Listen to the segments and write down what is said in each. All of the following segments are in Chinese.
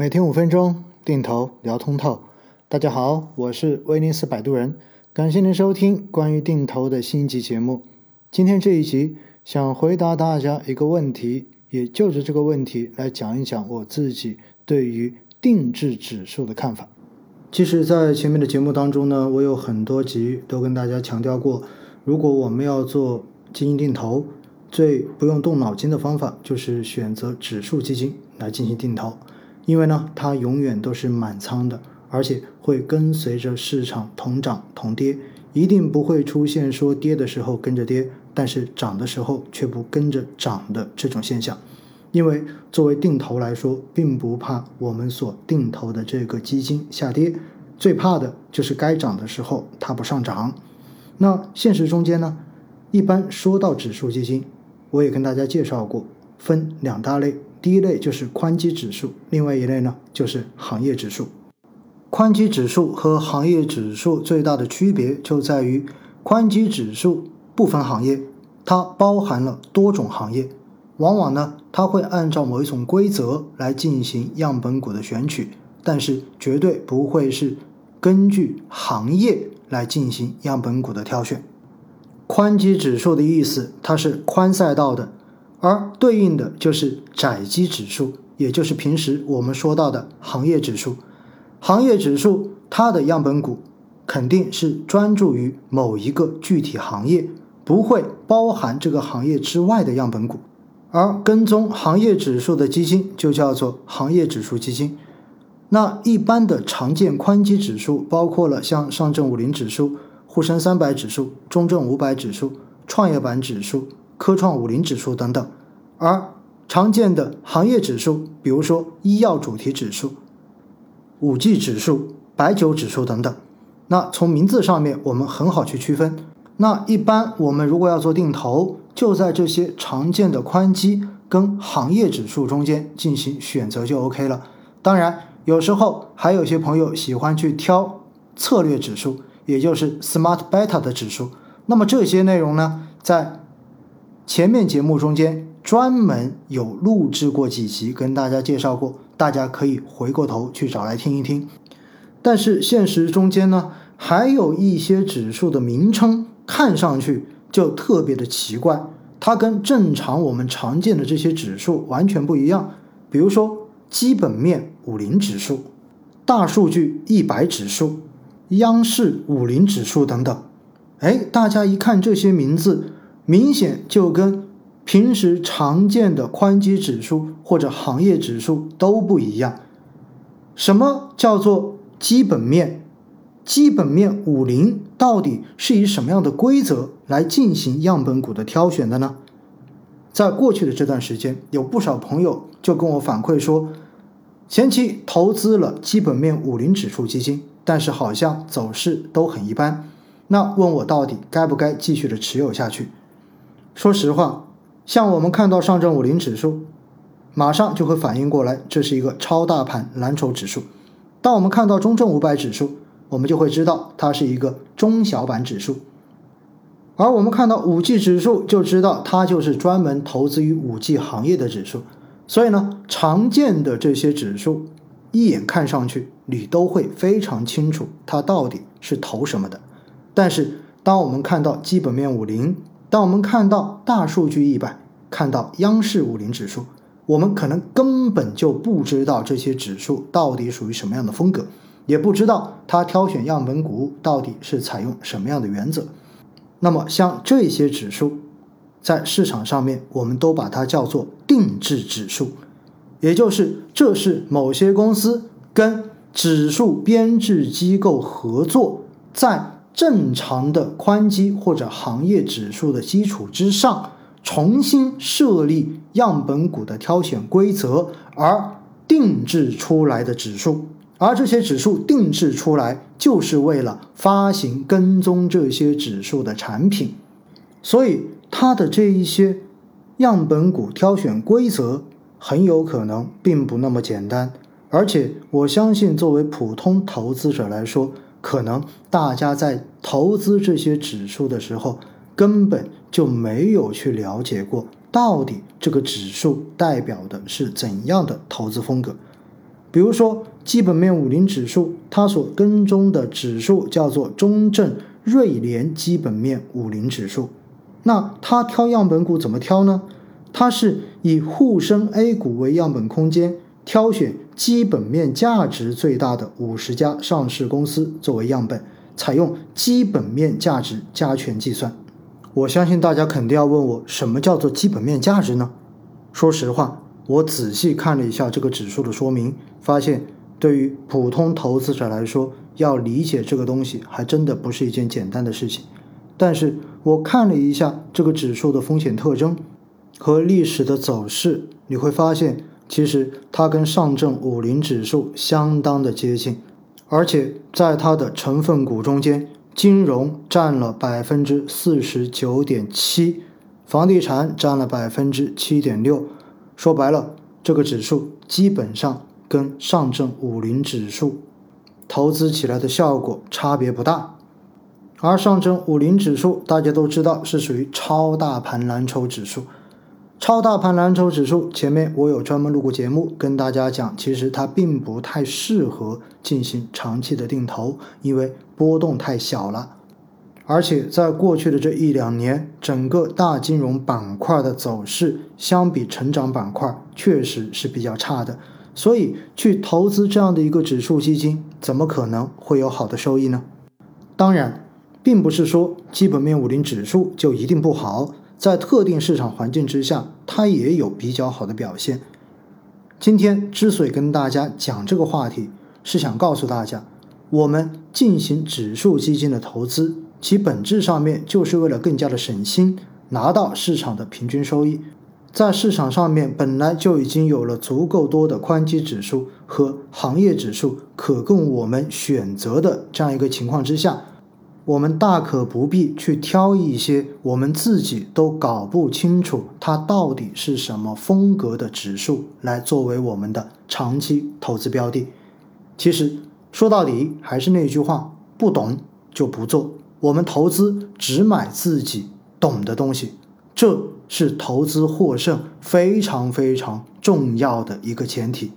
每天五分钟定投聊通透，大家好，我是威尼斯摆渡人，感谢您收听关于定投的新一集节目。今天这一集想回答大家一个问题，也就着这个问题来讲一讲我自己对于定制指数的看法。其实，在前面的节目当中呢，我有很多集都跟大家强调过，如果我们要做基金定投，最不用动脑筋的方法就是选择指数基金来进行定投。因为呢，它永远都是满仓的，而且会跟随着市场同涨同跌，一定不会出现说跌的时候跟着跌，但是涨的时候却不跟着涨的这种现象。因为作为定投来说，并不怕我们所定投的这个基金下跌，最怕的就是该涨的时候它不上涨。那现实中间呢，一般说到指数基金，我也跟大家介绍过，分两大类。第一类就是宽基指数，另外一类呢就是行业指数。宽基指数和行业指数最大的区别就在于，宽基指数不分行业，它包含了多种行业，往往呢它会按照某一种规则来进行样本股的选取，但是绝对不会是根据行业来进行样本股的挑选。宽基指数的意思，它是宽赛道的。而对应的就是窄基指数，也就是平时我们说到的行业指数。行业指数它的样本股肯定是专注于某一个具体行业，不会包含这个行业之外的样本股。而跟踪行业指数的基金就叫做行业指数基金。那一般的常见宽基指数包括了像上证五零指数、沪深三百指数、中证五百指数、创业板指数。科创五零指数等等，而常见的行业指数，比如说医药主题指数、五 G 指数、白酒指数等等，那从名字上面我们很好去区分。那一般我们如果要做定投，就在这些常见的宽基跟行业指数中间进行选择就 OK 了。当然，有时候还有些朋友喜欢去挑策略指数，也就是 Smart Beta 的指数。那么这些内容呢，在前面节目中间专门有录制过几集，跟大家介绍过，大家可以回过头去找来听一听。但是现实中间呢，还有一些指数的名称看上去就特别的奇怪，它跟正常我们常见的这些指数完全不一样。比如说基本面五零指数、大数据一百指数、央视五零指数等等。哎，大家一看这些名字。明显就跟平时常见的宽基指数或者行业指数都不一样。什么叫做基本面？基本面五零到底是以什么样的规则来进行样本股的挑选的呢？在过去的这段时间，有不少朋友就跟我反馈说，前期投资了基本面五零指数基金，但是好像走势都很一般。那问我到底该不该继续的持有下去？说实话，像我们看到上证五零指数，马上就会反应过来，这是一个超大盘蓝筹指数；当我们看到中证五百指数，我们就会知道它是一个中小板指数；而我们看到五 G 指数，就知道它就是专门投资于五 G 行业的指数。所以呢，常见的这些指数，一眼看上去，你都会非常清楚它到底是投什么的。但是，当我们看到基本面五零，当我们看到大数据一百，看到央视五零指数，我们可能根本就不知道这些指数到底属于什么样的风格，也不知道它挑选样本股到底是采用什么样的原则。那么像这些指数，在市场上面，我们都把它叫做定制指数，也就是这是某些公司跟指数编制机构合作，在。正常的宽基或者行业指数的基础之上，重新设立样本股的挑选规则，而定制出来的指数，而这些指数定制出来就是为了发行跟踪这些指数的产品，所以它的这一些样本股挑选规则很有可能并不那么简单，而且我相信作为普通投资者来说。可能大家在投资这些指数的时候，根本就没有去了解过，到底这个指数代表的是怎样的投资风格。比如说基本面五零指数，它所跟踪的指数叫做中证瑞联基本面五零指数。那它挑样本股怎么挑呢？它是以沪深 A 股为样本空间，挑选基本面价值最大的五十家上市公司作为样本，采用基本面价值加权计算。我相信大家肯定要问我，什么叫做基本面价值呢？说实话。我仔细看了一下这个指数的说明，发现对于普通投资者来说，要理解这个东西还真的不是一件简单的事情。但是我看了一下这个指数的风险特征和历史的走势，你会发现其实它跟上证五零指数相当的接近，而且在它的成分股中间，金融占了百分之四十九点七，房地产占了百分之七点六。说白了，这个指数基本上跟上证五零指数投资起来的效果差别不大。而上证五零指数大家都知道是属于超大盘蓝筹指数。超大盘蓝筹指数前面我有专门录过节目跟大家讲，其实它并不太适合进行长期的定投，因为波动太小了。而且在过去的这一两年，整个大金融板块的走势相比成长板块确实是比较差的，所以去投资这样的一个指数基金，怎么可能会有好的收益呢？当然，并不是说基本面五零指数就一定不好，在特定市场环境之下，它也有比较好的表现。今天之所以跟大家讲这个话题，是想告诉大家，我们进行指数基金的投资。其本质上面就是为了更加的省心，拿到市场的平均收益。在市场上面本来就已经有了足够多的宽基指数和行业指数可供我们选择的这样一个情况之下，我们大可不必去挑一些我们自己都搞不清楚它到底是什么风格的指数来作为我们的长期投资标的。其实说到底还是那句话，不懂就不做。我们投资只买自己懂的东西，这是投资获胜非常非常重要的一个前提。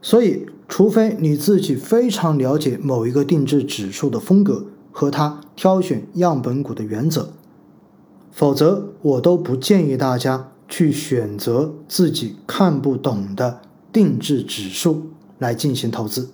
所以，除非你自己非常了解某一个定制指数的风格和他挑选样本股的原则，否则我都不建议大家去选择自己看不懂的定制指数来进行投资。